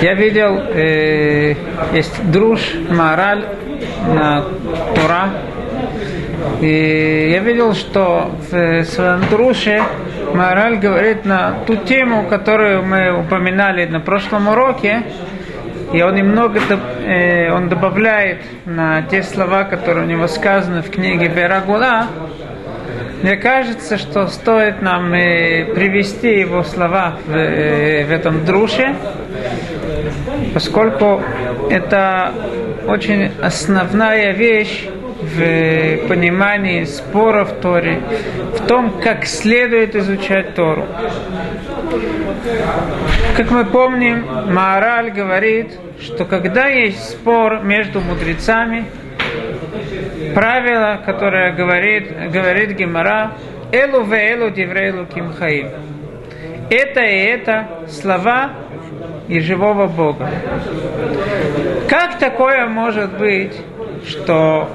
Я видел, э, есть друж, мораль на Тура. И я видел, что в своем друже мораль говорит на ту тему, которую мы упоминали на прошлом уроке, и он немного э, он добавляет на те слова, которые у него сказаны в книге Берагула. Мне кажется, что стоит нам привести его слова в, э, в этом друше, поскольку это очень основная вещь в понимании споров Торе, в том, как следует изучать Тору. Как мы помним, Маораль говорит, что когда есть спор между мудрецами, правило, которое говорит, говорит Гемара, Элу ве элу диврейлу кимхаим. Это и это слова и живого Бога. Как такое может быть, что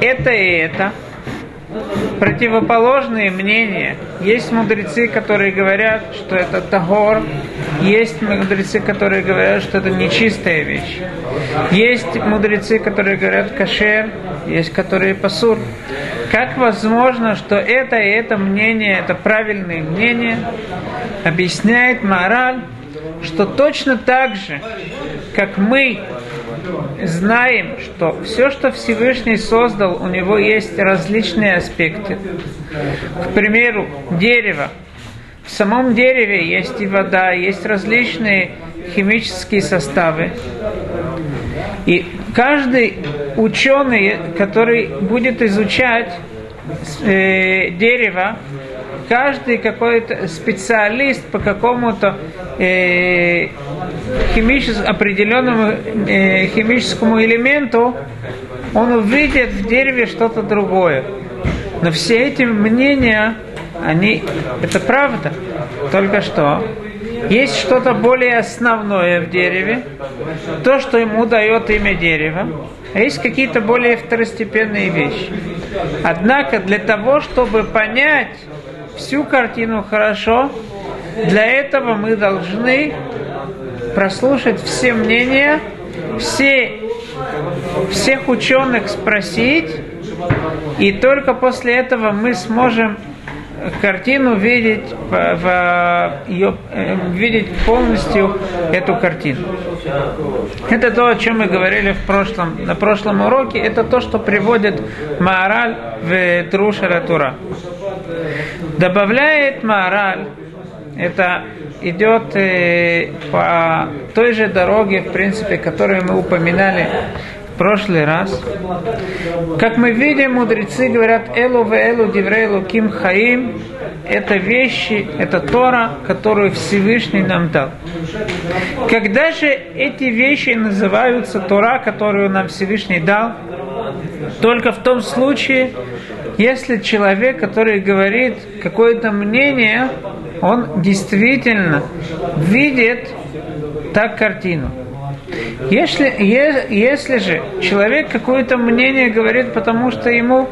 это и это противоположные мнения. Есть мудрецы, которые говорят, что это тагор, есть мудрецы, которые говорят, что это нечистая вещь. Есть мудрецы, которые говорят кашер, есть которые пасур. Как возможно, что это и это мнение, это правильное мнение, объясняет мораль, что точно так же, как мы знаем, что все, что Всевышний создал, у него есть различные аспекты. К примеру, дерево. В самом дереве есть и вода, есть различные химические составы. И каждый ученый, который будет изучать э, дерево, каждый какой-то специалист по какому-то э, химичес, определенному э, химическому элементу, он увидит в дереве что-то другое. Но все эти мнения, они, это правда. Только что есть что-то более основное в дереве, то, что ему дает имя дерева, а есть какие-то более второстепенные вещи. Однако для того, чтобы понять всю картину хорошо, для этого мы должны прослушать все мнения, все, всех ученых спросить, и только после этого мы сможем картину видеть, в, в, ее, э, видеть полностью эту картину. Это то, о чем мы говорили в прошлом, на прошлом уроке. Это то, что приводит Маораль в Трушара Тура. Добавляет Маораль, это идет э, по той же дороге, в принципе, которую мы упоминали в прошлый раз. Как мы видим, мудрецы говорят «Элу ве элу диврейлу ким хаим» это вещи, это Тора, которую Всевышний нам дал. Когда же эти вещи называются Тора, которую нам Всевышний дал? Только в том случае, если человек, который говорит какое-то мнение, он действительно видит так картину. Если, е, если же человек какое-то мнение говорит, потому что ему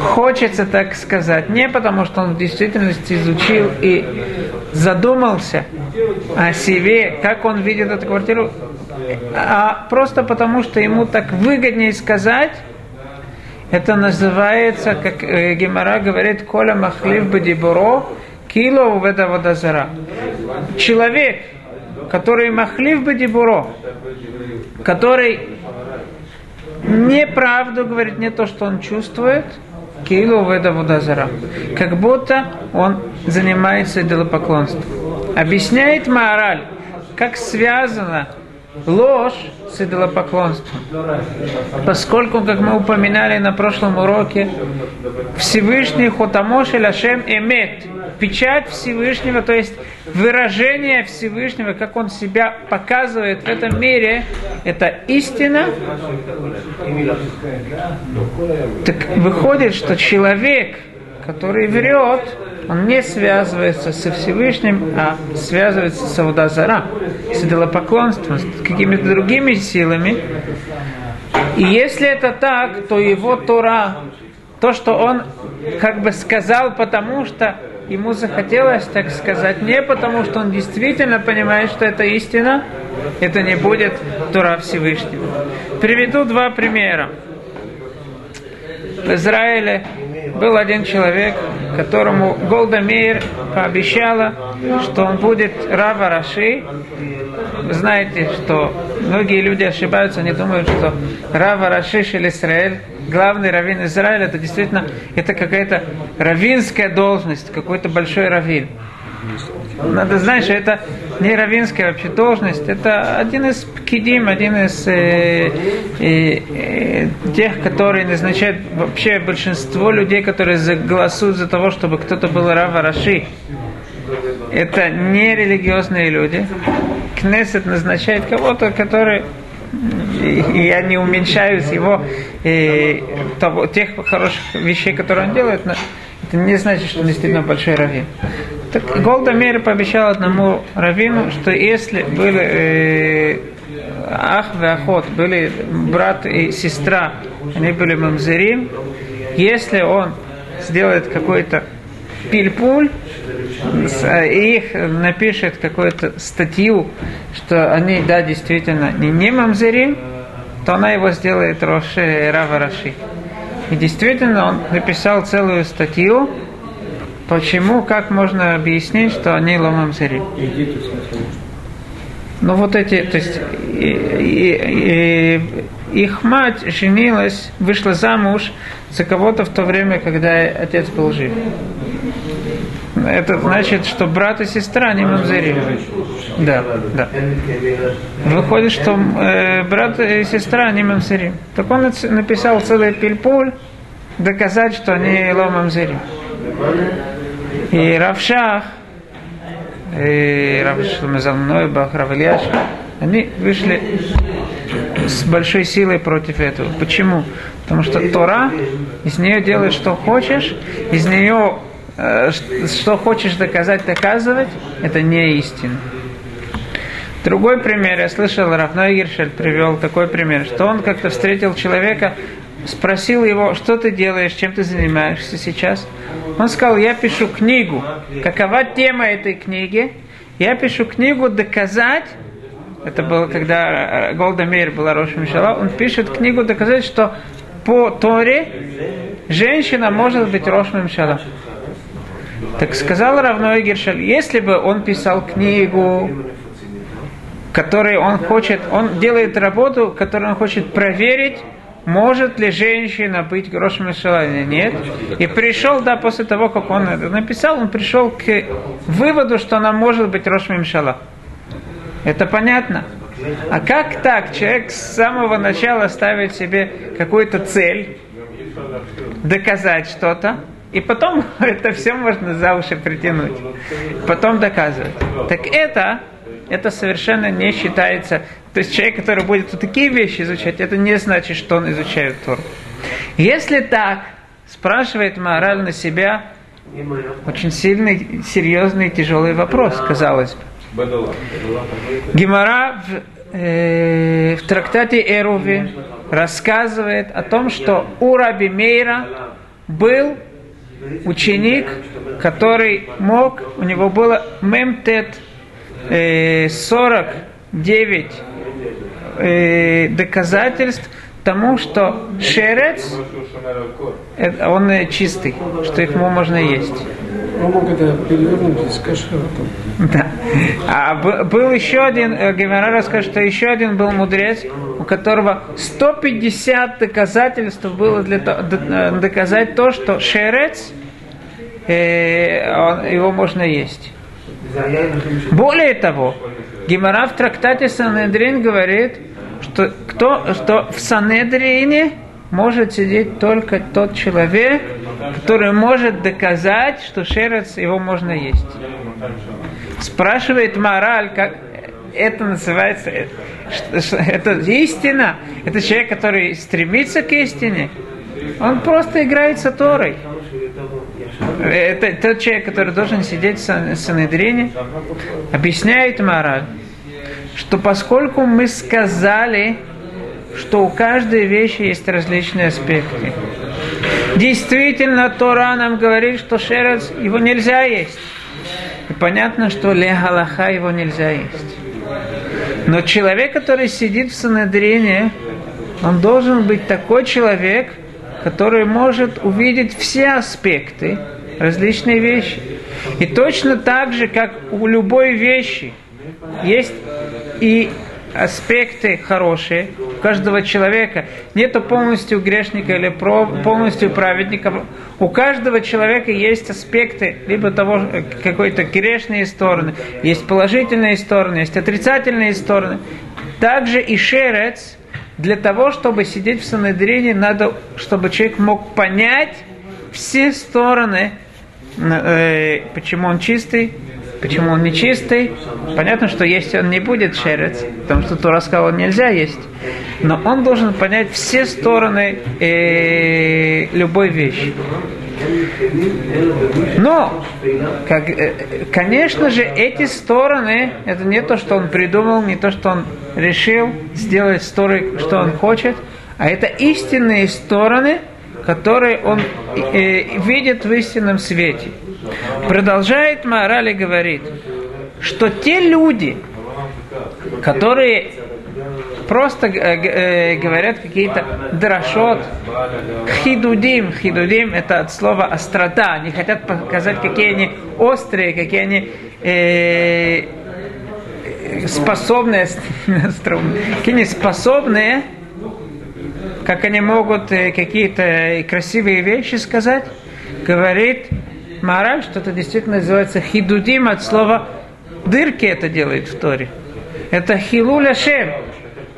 хочется так сказать, не потому что он в действительности изучил и задумался о себе, как он видит эту квартиру, а просто потому что ему так выгоднее сказать, это называется, как э, Гемора говорит, Коля Махлив Бадибуро, Кило в это. Человек, который Махлив Бадибуро, который неправду говорит, не то, что он чувствует, Килу в это. Как будто он занимается идолопоклонством. Объясняет мораль, как связано ложь с идолопоклонством. Поскольку, как мы упоминали на прошлом уроке, Всевышний Хотамош и Лашем Эмет, печать Всевышнего, то есть выражение Всевышнего, как он себя показывает в этом мире, это истина. Так выходит, что человек, который врет, он не связывается со Всевышним, а связывается с Аудазара, с идолопоклонством, с какими-то другими силами. И если это так, то его Тора, то, что он как бы сказал, потому что ему захотелось так сказать не потому, что он действительно понимает, что это истина, это не будет Тура Всевышнего. Приведу два примера. В Израиле был один человек, которому Голда пообещала, что он будет Рава Раши. Вы знаете, что многие люди ошибаются, они думают, что Рава Раши или Израиль, главный раввин Израиля, это действительно это какая-то равинская должность, какой-то большой раввин. Надо знать, что это не равинская должность, это один из пкидим, один из э, э, э, тех, которые назначают вообще большинство людей, которые голосуют за того, чтобы кто-то был Рава Раши. Это не религиозные люди. Кнессет назначает кого-то, который я не уменьшаю его и, того, тех хороших вещей, которые он делает, но это не значит, что он действительно большой раввин. Так Голда Мейер пообещал одному раввину, что если были э, ах и охот, были брат и сестра, они были мамзерим, если он сделает какой-то пильпуль, и их напишет какую-то статью, что они, да, действительно не, не мамзерим, то она его сделает Роши Рава Раши. И действительно он написал целую статью, Почему, как можно объяснить, что они ломам сари? Ну вот эти, то есть и, и, и, их мать женилась, вышла замуж за кого-то в то время, когда отец был жив. Это значит, что брат и сестра не мамзери. Да, да. Выходит, что э, брат и сестра не мамзери. Так он написал целый пильпуль доказать, что они ломамзери. И Равшах, и Рав Шлемезалной, Бах, Рав они вышли с большой силой против этого. Почему? Потому что Тора, из нее делаешь что хочешь, из нее э, что хочешь доказать, доказывать, это не истина. Другой пример, я слышал, Рафной Гершель привел такой пример, что он как-то встретил человека, спросил его, что ты делаешь, чем ты занимаешься сейчас. Он сказал, я пишу книгу. Какова тема этой книги? Я пишу книгу доказать, это было, когда Голда Мейер была Роша Мишала, он пишет книгу доказать, что по Торе женщина может быть Роша Мишала. Так сказал Равной Гершаль, если бы он писал книгу, которой он хочет, он делает работу, которую он хочет проверить, может ли женщина быть грошем или нет. И пришел, да, после того, как он это написал, он пришел к выводу, что она может быть Рошмим Шала. Это понятно. А как так человек с самого начала ставит себе какую-то цель, доказать что-то, и потом это все можно за уши притянуть, потом доказывать. Так это это совершенно не считается. То есть человек, который будет вот такие вещи изучать, это не значит, что он изучает Тору. Если так, спрашивает мораль на себя, очень сильный, серьезный, тяжелый вопрос, казалось бы. Гемора в, э, в трактате Эруви рассказывает о том, что у Раби Мейра был ученик, который мог, у него было мемтет 49 э, доказательств тому, что шерец, он чистый, что их можно есть. Он. Да. А был еще один, э, Гемора расскажет, что еще один был мудрец, у которого 150 доказательств было для того, э, доказать то, что шерец, его можно есть. Более того, Гимара в трактате Санедрин говорит, что, кто, что в Санедрине может сидеть только тот человек, который может доказать, что шерец его можно есть. Спрашивает мораль, как это называется, это истина, это человек, который стремится к истине, он просто играет с Торой. Это тот человек, который должен сидеть в Санедрине, объясняет мораль, что поскольку мы сказали, что у каждой вещи есть различные аспекты, Действительно, Тора нам говорит, что шерец его нельзя есть. И понятно, что легалаха его нельзя есть. Но человек, который сидит в Санедрине, он должен быть такой человек, который может увидеть все аспекты, различные вещи. И точно так же, как у любой вещи есть и аспекты хорошие у каждого человека. Нету полностью грешника или полностью праведника. У каждого человека есть аспекты либо того, какой-то грешные стороны, есть положительные стороны, есть отрицательные стороны. Также и шерец, для того, чтобы сидеть в Санедрине, надо, чтобы человек мог понять все стороны, э, почему он чистый, Почему он нечистый? Понятно, что есть он не будет шерец, потому что Тура сказал, нельзя есть. Но он должен понять все стороны э, любой вещи. Но, как, э, конечно же, эти стороны, это не то, что он придумал, не то, что он решил сделать стороны, что он хочет, а это истинные стороны, которые он э, видит в истинном свете. Продолжает Маорали говорит, что те люди, которые просто э, э, говорят какие-то драшот, хидудим, хидудим это от слова острота, они хотят показать, какие они острые, какие они э, способные, какие они способные, как они могут э, какие-то красивые вещи сказать, говорит Мораль, что это действительно называется хидудим от слова дырки это делает в Торе. Это хилуля шем.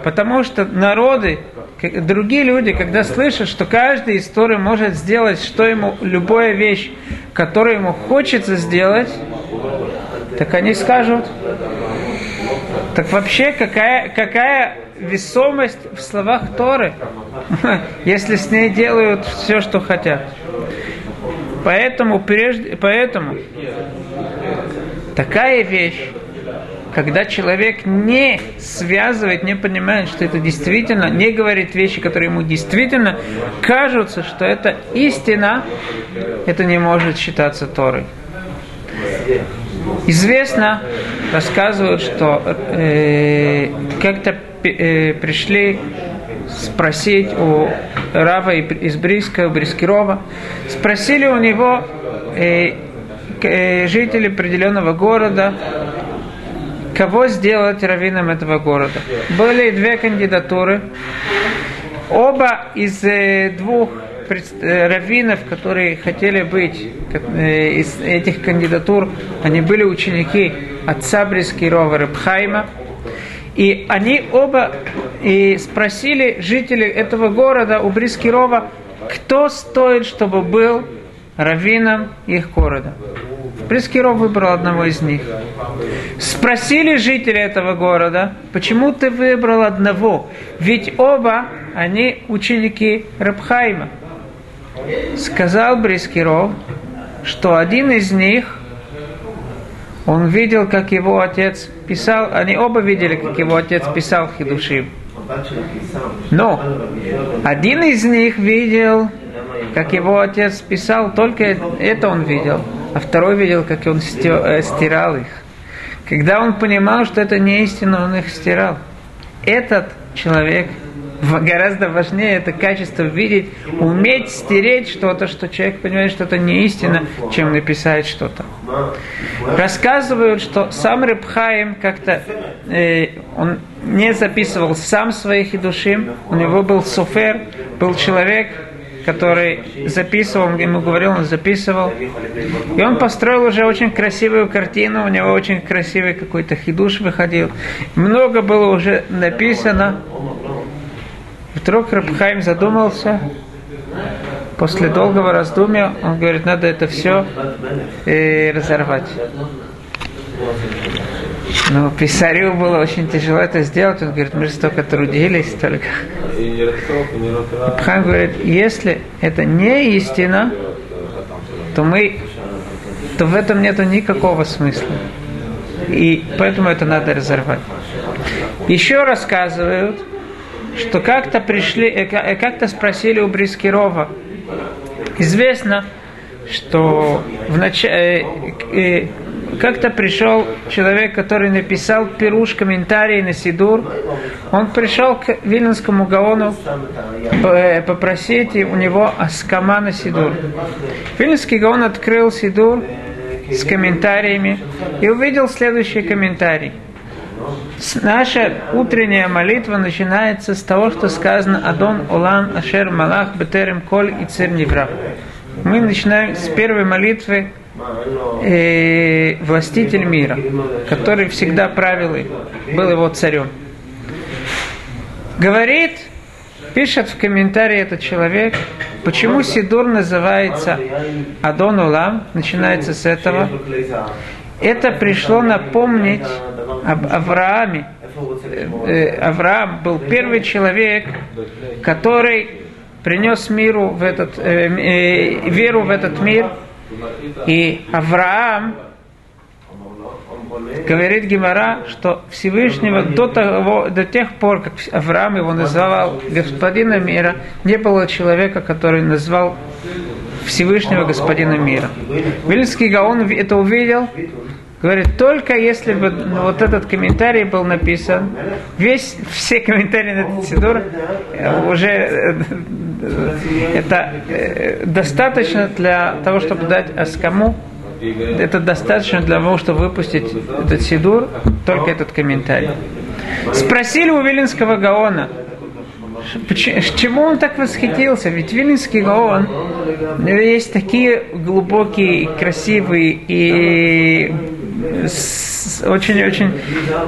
Потому что народы, другие люди, когда слышат, что каждый из Торы может сделать, что ему, любая вещь, которую ему хочется сделать, так они скажут, так вообще какая, какая весомость в словах Торы, если с ней делают все, что хотят. Поэтому, прежде, поэтому такая вещь, когда человек не связывает, не понимает, что это действительно, не говорит вещи, которые ему действительно кажутся, что это истина, это не может считаться Торой. Известно, рассказывают, что э, как-то э, пришли спросить у Рава из Бриска, Брискирова, спросили у него э, э, жители определенного города, кого сделать раввином этого города. Были две кандидатуры. Оба из э, двух э, раввинов, которые хотели быть э, из этих кандидатур, они были ученики отца Брискирова Рабхайма. И они оба и спросили жителей этого города у Брискирова, кто стоит, чтобы был раввином их города. Брискиров выбрал одного из них. Спросили жители этого города, почему ты выбрал одного? Ведь оба они ученики Рабхайма. Сказал Брискиров, что один из них он видел, как его отец писал, они оба видели, как его отец писал Хидушим. Но один из них видел, как его отец писал, только это он видел, а второй видел, как он э, стирал их. Когда он понимал, что это не истина, он их стирал. Этот человек гораздо важнее это качество видеть, уметь стереть что-то, что человек понимает, что это не истина, чем написать что-то. Рассказывают, что сам Рыбхаим как-то э, он не записывал сам своих и души, у него был суфер, был человек, который записывал, ему говорил, он записывал. И он построил уже очень красивую картину, у него очень красивый какой-то хидуш выходил. Много было уже написано. Вдруг Рабхайм задумался, после долгого раздумья, он говорит, надо это все э, разорвать. Но писарю было очень тяжело это сделать. Он говорит, мы же столько трудились, столько. Рабхайм говорит, если это не истина, то мы, то в этом нету никакого смысла. И поэтому это надо разорвать. Еще рассказывают, что как-то пришли, э, э, как-то спросили у Брискирова, Известно, что в нач... э, э, как-то пришел человек, который написал пируш комментарий на Сидур. Он пришел к Вильнинскому Гаону э, попросить у него аскама на Сидур. Вильнинский Гаон открыл Сидур с комментариями и увидел следующий комментарий. Наша утренняя молитва начинается с того, что сказано «Адон Олам Ашер Малах Бетерем Коль и Цир Невра». Мы начинаем с первой молитвы э, властитель мира, который всегда правил и был его царем. Говорит, пишет в комментарии этот человек, почему Сидур называется Адон Улам, начинается с этого. Это пришло напомнить об Аврааме. Э, Авраам был первый человек, который принес миру в этот, э, э, веру в этот мир. И Авраам говорит Гимара, что Всевышнего до, того, до тех пор, как Авраам его называл господина мира, не было человека, который назвал Всевышнего господина мира. Вильский Гаон это увидел, говорит, только если бы вот этот комментарий был написан, весь, все комментарии на этот Сидур уже э, это э, достаточно для того, чтобы дать Аскаму, это достаточно для того, чтобы выпустить этот Сидур, только этот комментарий. Спросили у Вилинского Гаона, Чему он так восхитился? Ведь Вилинский Гаон, есть такие глубокие, красивые и очень-очень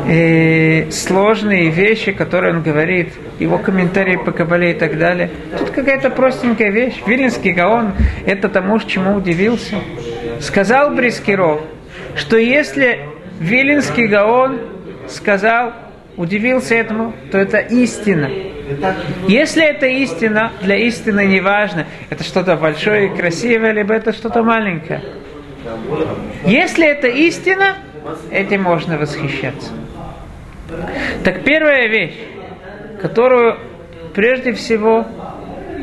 э, сложные вещи, которые он говорит, его комментарии по Кабале и так далее. Тут какая-то простенькая вещь. Вильнинский Гаон это тому, чему удивился. Сказал Брискиров, что если Вилинский Гаон сказал, удивился этому, то это истина. Если это истина, для истины не важно, это что-то большое и красивое, либо это что-то маленькое. Если это истина, этим можно восхищаться. Так первая вещь, которую прежде всего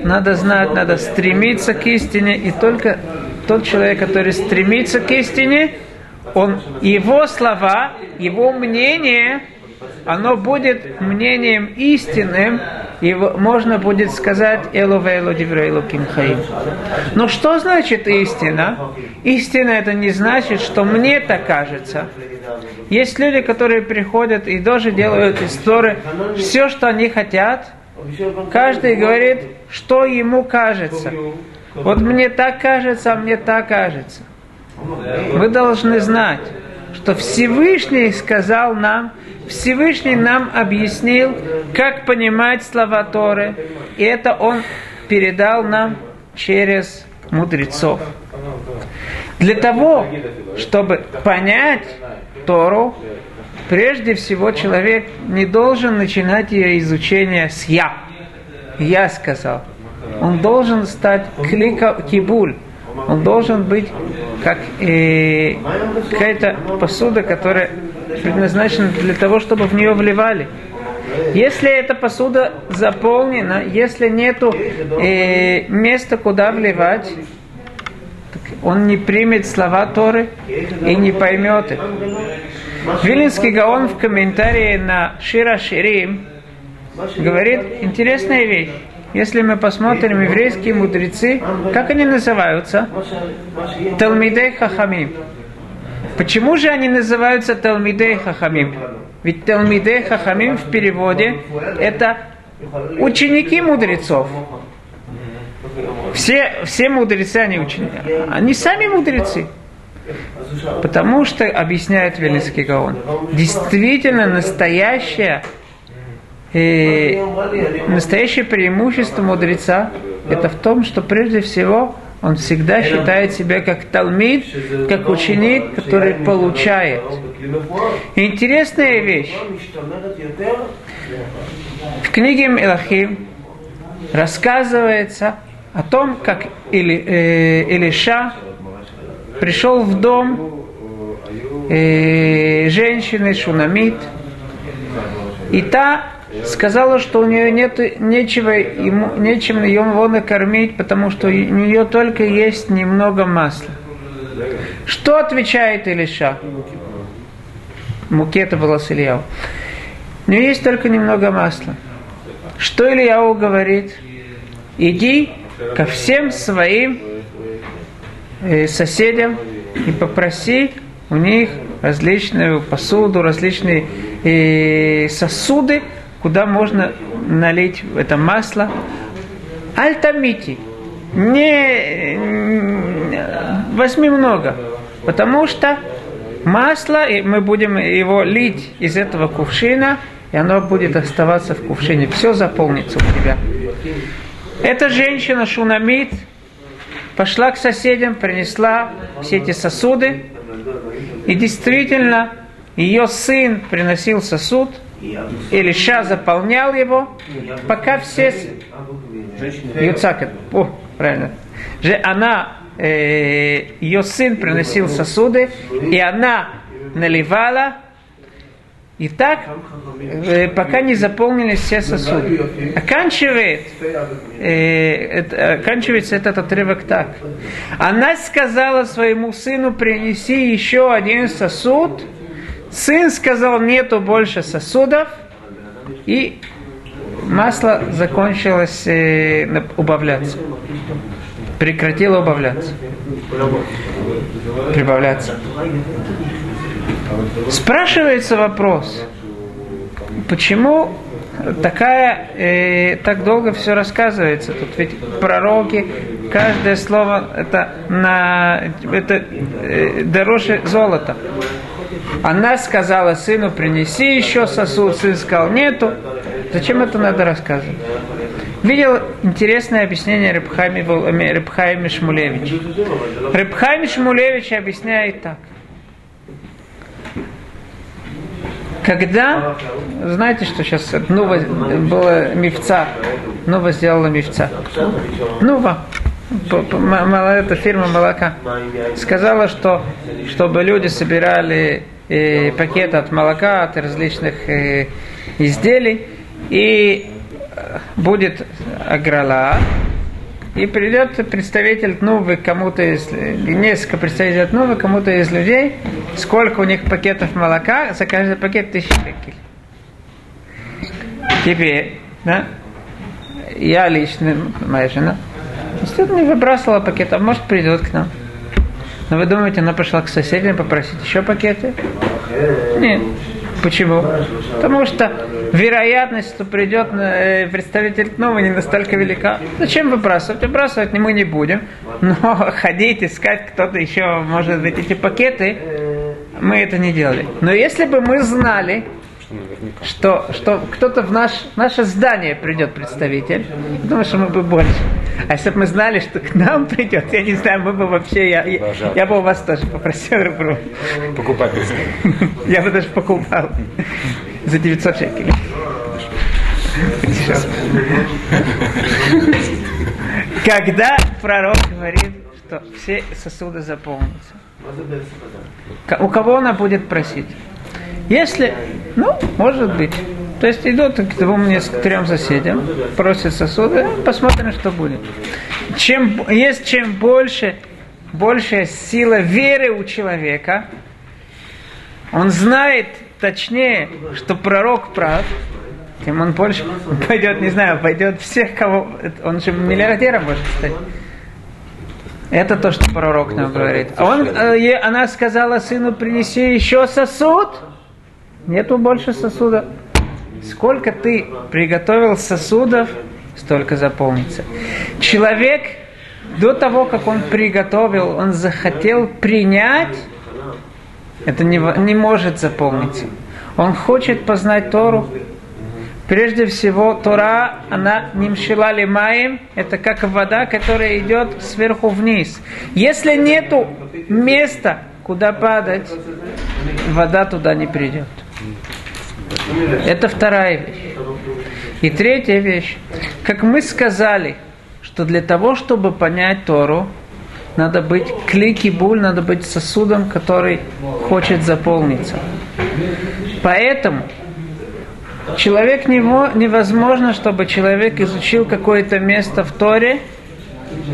надо знать, надо стремиться к истине, и только тот человек, который стремится к истине, он, его слова, его мнение, оно будет мнением истинным, и можно будет сказать «Элу вейлу диврейлу кимхаим». Но что значит истина? Истина это не значит, что мне так кажется. Есть люди, которые приходят и тоже делают истории, все, что они хотят, каждый говорит, что ему кажется. Вот мне так кажется, а мне так кажется. Мы должны знать, что Всевышний сказал нам, Всевышний нам объяснил, как понимать слова Торы, и это Он передал нам через мудрецов. Для того, чтобы понять Тору, прежде всего человек не должен начинать ее изучение с «я». «Я» сказал. Он должен стать клика кибуль. Он должен быть как э, какая-то посуда, которая предназначена для того, чтобы в нее вливали. Если эта посуда заполнена, если нету э, места, куда вливать, он не примет слова Торы и не поймет их. Вилинский Гаон в комментарии на Шира Ширим говорит интересная вещь. Если мы посмотрим еврейские мудрецы, как они называются? Талмидей Хахамим. Почему же они называются Талмидей Хахамим? Ведь Талмидей Хахамим в переводе это ученики мудрецов. Все, все мудрецы, они ученики. Они сами мудрецы. Потому что, объясняет Велинский Гаон, действительно настоящая и настоящее преимущество мудреца это в том, что прежде всего он всегда считает себя как талмид, как ученик, который получает. И интересная вещь. В книге Илахим рассказывается о том, как Или, э, Илиша пришел в дом э, женщины Шунамит, и та сказала, что у нее нет нечего, ему, нечем его накормить, потому что у нее только есть немного масла. Что отвечает Илиша? Муки это было с Ильяу. У нее есть только немного масла. Что Ильяу говорит? Иди ко всем своим э, соседям и попроси у них различную посуду, различные э, сосуды, куда можно налить это масло. Альтамити. Не возьми много, потому что масло, и мы будем его лить из этого кувшина, и оно будет оставаться в кувшине. Все заполнится у тебя. Эта женщина Шунамид пошла к соседям, принесла все эти сосуды, и действительно ее сын приносил сосуд, Илиша заполнял его, пока все... Юцакет, о, правильно. Же она, э, ее сын приносил сосуды, и она наливала, и так, э, пока не заполнились все сосуды. Оканчивает, э, это, оканчивается этот отрывок так. Она сказала своему сыну, принеси еще один сосуд. Сын сказал, нету больше сосудов. И масло закончилось э, убавляться. Прекратило убавляться. Прибавляться. Спрашивается вопрос, почему такая, э, так долго все рассказывается. Тут ведь пророки, каждое слово это, на, это э, дороже золота. Она сказала сыну, принеси еще сосуд. Сын сказал, нету. Зачем это надо рассказывать? Видел интересное объяснение Рыбхайми, Рыбхайми Шмулевич. Рыбхайми Шмулевич объясняет так. Когда, знаете, что сейчас Нува было мифца, Нува сделала мифца. Нува, эта фирма молока, сказала, что чтобы люди собирали э, пакеты от молока, от различных э, изделий, и будет аграла, и придет представитель Тнувы кому-то из, несколько представителей Тнувы кому-то из людей, сколько у них пакетов молока, за каждый пакет тысяча шекелей. Теперь, да, я лично, моя жена, действительно не выбрасывала пакетов, может придет к нам. Но вы думаете, она пошла к соседям попросить еще пакеты? Нет. Почему? Потому что вероятность, что придет э, представитель снова не настолько велика. Зачем выбрасывать? Выбрасывать мы не будем. Но ходить, искать кто-то еще, может быть, эти пакеты, мы это не делали. Но если бы мы знали, что, что кто-то в наш, наше здание придет представитель, думаю, что мы бы больше. А если бы мы знали, что к нам придет, я не знаю, мы бы вообще, я, я, я бы у вас тоже попросил ребру. Покупать Я бы даже покупал за 900 шекелей. Когда пророк говорит, что все сосуды заполнятся, у кого она будет просить? Если, ну, может быть. То есть идут к двум, нескольким, трем соседям, просят сосуды, посмотрим, что будет. Чем, есть чем больше, большая сила веры у человека, он знает точнее, что пророк прав, тем он больше пойдет, не знаю, пойдет всех, кого... Он же миллиардером может стать. Это то, что пророк нам говорит. А он, э, она сказала сыну, принеси еще сосуд. Нету больше сосуда. Сколько ты приготовил сосудов, столько заполнится. Человек до того, как он приготовил, он захотел принять, это не, не может заполниться. Он хочет познать Тору. Прежде всего, Тора, она нимшила лимаем, это как вода, которая идет сверху вниз. Если нету места, куда падать, вода туда не придет. Это вторая вещь. И третья вещь. Как мы сказали, что для того, чтобы понять Тору, надо быть клики буль, надо быть сосудом, который хочет заполниться. Поэтому человек него невозможно, чтобы человек изучил какое-то место в Торе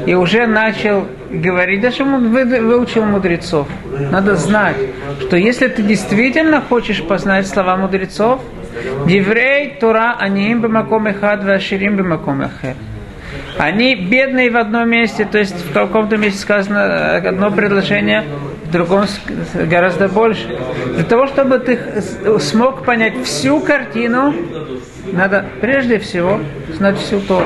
и уже начал говорить, даже он выучил мудрецов. Надо знать, что если ты действительно хочешь познать слова мудрецов, Диврей Тура Аниим Бамаком Эхад Ваширим Бамаком Эхер. Они бедные в одном месте, то есть в каком-то месте сказано э, одно предложение, другом гораздо больше. Для того, чтобы ты смог понять всю картину, надо прежде всего знать всю Тору.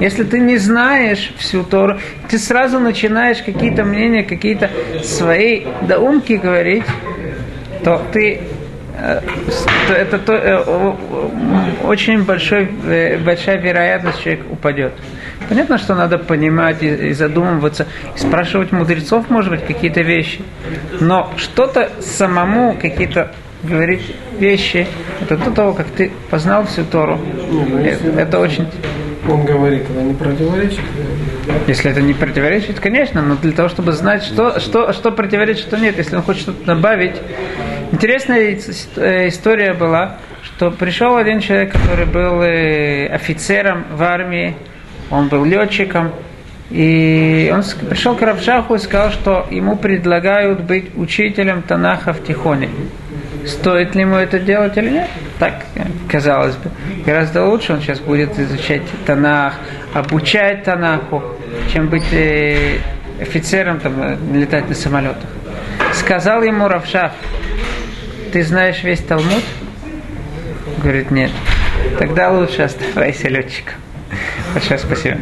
Если ты не знаешь всю Тору, ты сразу начинаешь какие-то мнения, какие-то свои доумки говорить, то ты э, это то, э, очень большой, большая вероятность человек упадет. Понятно, что надо понимать и, и задумываться, и спрашивать мудрецов, может быть, какие-то вещи. Но что-то самому, какие-то говорить вещи, это до того, как ты познал всю Тору. Ну, это, это очень... Он говорит, это не противоречит. Если это не противоречит, конечно, но для того, чтобы знать, что, что, что противоречит, что нет, если он хочет что-то добавить. Интересная э, история была, что пришел один человек, который был э, офицером в армии, он был летчиком, и он пришел к Равшаху и сказал, что ему предлагают быть учителем Танаха в Тихоне. Стоит ли ему это делать или нет? Так, казалось бы. Гораздо лучше он сейчас будет изучать Танах, обучать Танаху, чем быть э, офицером, там, э, летать на самолетах. Сказал ему Равшах, ты знаешь весь Талмуд? Говорит, нет. Тогда лучше оставайся летчиком. Большое спасибо.